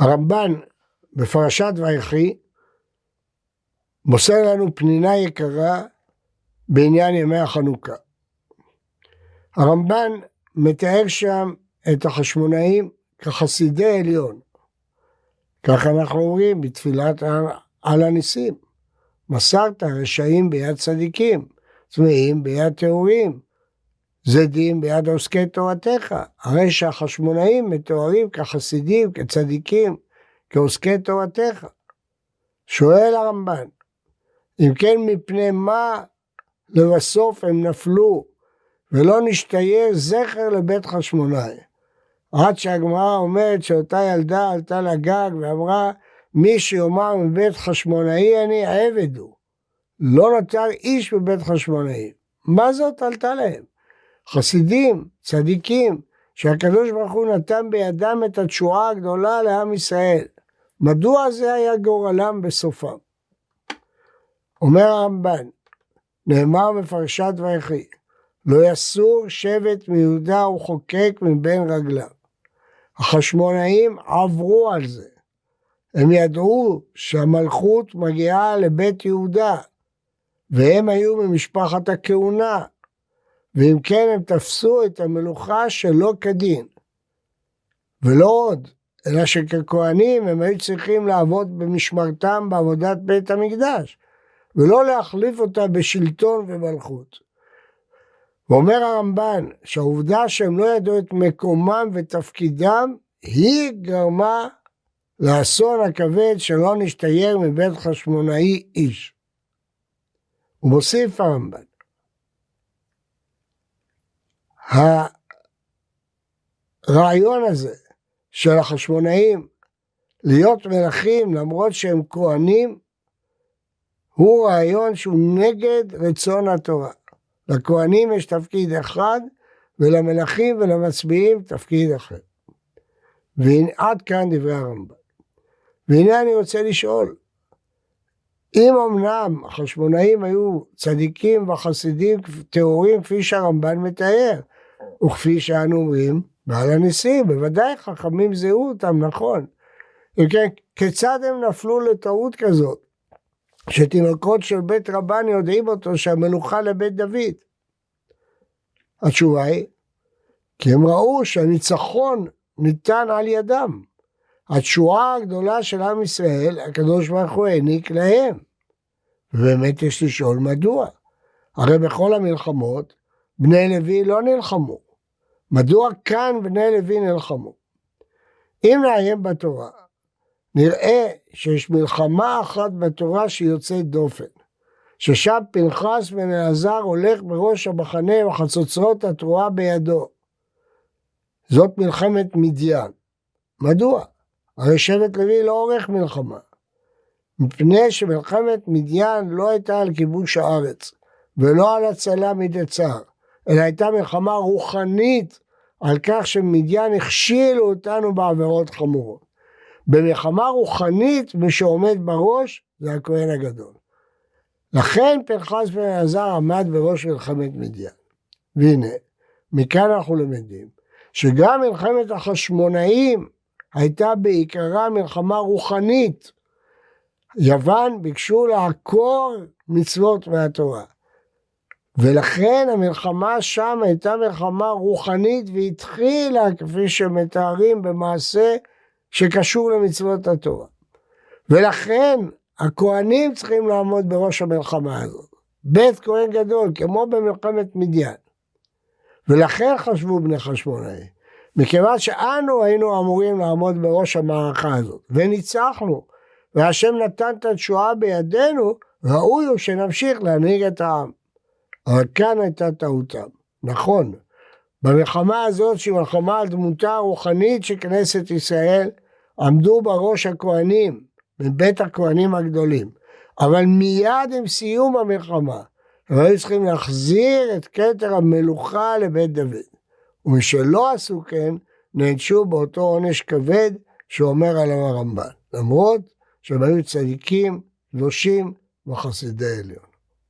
הרמב"ן בפרשת ויחי מוסר לנו פנינה יקרה בעניין ימי החנוכה. הרמב"ן מתאר שם את החשמונאים כחסידי עליון. כך אנחנו אומרים בתפילת על הניסים. מסרת רשעים ביד צדיקים, צמאים ביד טהורים, זדים ביד עוסקי תורתך. הרי שהחשמונאים מתוארים כחסידים, כצדיקים, כעוסקי תורתך. שואל הרמב"ן, אם כן מפני מה לבסוף הם נפלו ולא נשתייר זכר לבית חשמונאי? עד שהגמרא אומרת שאותה ילדה עלתה לגג ואמרה מי שיאמר מבית חשמונאי אני עבד הוא. לא נותר איש בבית חשמונאי. מה זאת עלתה להם? חסידים, צדיקים, שהקדוש ברוך הוא נתן בידם את התשועה הגדולה לעם ישראל. מדוע זה היה גורלם בסופם? אומר הרמב"ן, נאמר בפרשת ויחי, לא יסור שבט מיהודה וחוקק מבין רגליו. החשמונאים עברו על זה. הם ידעו שהמלכות מגיעה לבית יהודה, והם היו ממשפחת הכהונה, ואם כן הם תפסו את המלוכה שלא כדין. ולא עוד, אלא שככהנים הם היו צריכים לעבוד במשמרתם בעבודת בית המקדש, ולא להחליף אותה בשלטון ומלכות. ואומר הרמב"ן שהעובדה שהם לא ידעו את מקומם ותפקידם היא גרמה לאסון הכבד שלא נשתייר מבית חשמונאי איש. הוא מוסיף הרמב"ן הרעיון הזה של החשמונאים להיות מלכים למרות שהם כהנים הוא רעיון שהוא נגד רצון התורה. לכהנים יש תפקיד אחד ולמלכים ולמצביעים תפקיד אחר. ועד כאן דברי הרמב"ם. והנה אני רוצה לשאול, אם אמנם החשמונאים היו צדיקים וחסידים טהורים כפי שהרמב"ן מתאר, וכפי שאנו אומרים, בעל הניסים, בוודאי חכמים זיהו אותם, נכון. אם כן, כיצד הם נפלו לטעות כזאת, שתינוקות של בית רבן יודעים אותו שהמלוכה לבית דוד? התשובה היא, כי הם ראו שהניצחון ניתן על ידם. התשועה הגדולה של עם ישראל, הקדוש ברוך הוא העניק להם. ובאמת יש לשאול מדוע. הרי בכל המלחמות בני לוי לא נלחמו. מדוע כאן בני לוי נלחמו? אם נעיין בתורה, נראה שיש מלחמה אחת בתורה שיוצאת דופן, ששם פנחס בן אלעזר הולך בראש המחנה וחצוצרות התרועה בידו. זאת מלחמת מדיין. מדוע? הרי שבט לוי לא עורך מלחמה. מפני שמלחמת מדיין לא הייתה על כיבוש הארץ, ולא על הצלה מידי צער, אלא הייתה מלחמה רוחנית על כך שמדיין הכשילו אותנו בעבירות חמורות. במלחמה רוחנית, מי שעומד בראש זה הכהן הגדול. לכן פנחס בן אלעזר עמד בראש מלחמת מדיין. והנה, מכאן אנחנו למדים שגם מלחמת החשמונאים הייתה בעיקרה מלחמה רוחנית. יוון ביקשו לעקור מצוות מהתורה. ולכן המלחמה שם הייתה מלחמה רוחנית והתחילה כפי שמתארים במעשה שקשור למצוות התורה. ולכן הכהנים צריכים לעמוד בראש המלחמה הזאת. בית כהן גדול, כמו במלחמת מדיין. ולכן חשבו בני חשמונאי, מכיוון שאנו היינו אמורים לעמוד בראש המערכה הזאת, וניצחנו, והשם נתן את התשועה בידינו, ראוי הוא שנמשיך להנהיג את העם. אבל כאן הייתה טעותם. נכון, במלחמה הזאת שהיא מלחמה על דמותה הרוחנית של כנסת ישראל, עמדו בראש הכהנים, מבית הכהנים הגדולים. אבל מיד עם סיום המלחמה, הם היו צריכים להחזיר את כתר המלוכה לבית דוד. ומשלא עשו כן, נענשו באותו עונש כבד שאומר עליו הרמב"ן. למרות שהם היו צדיקים, קדושים וחסידי עליון.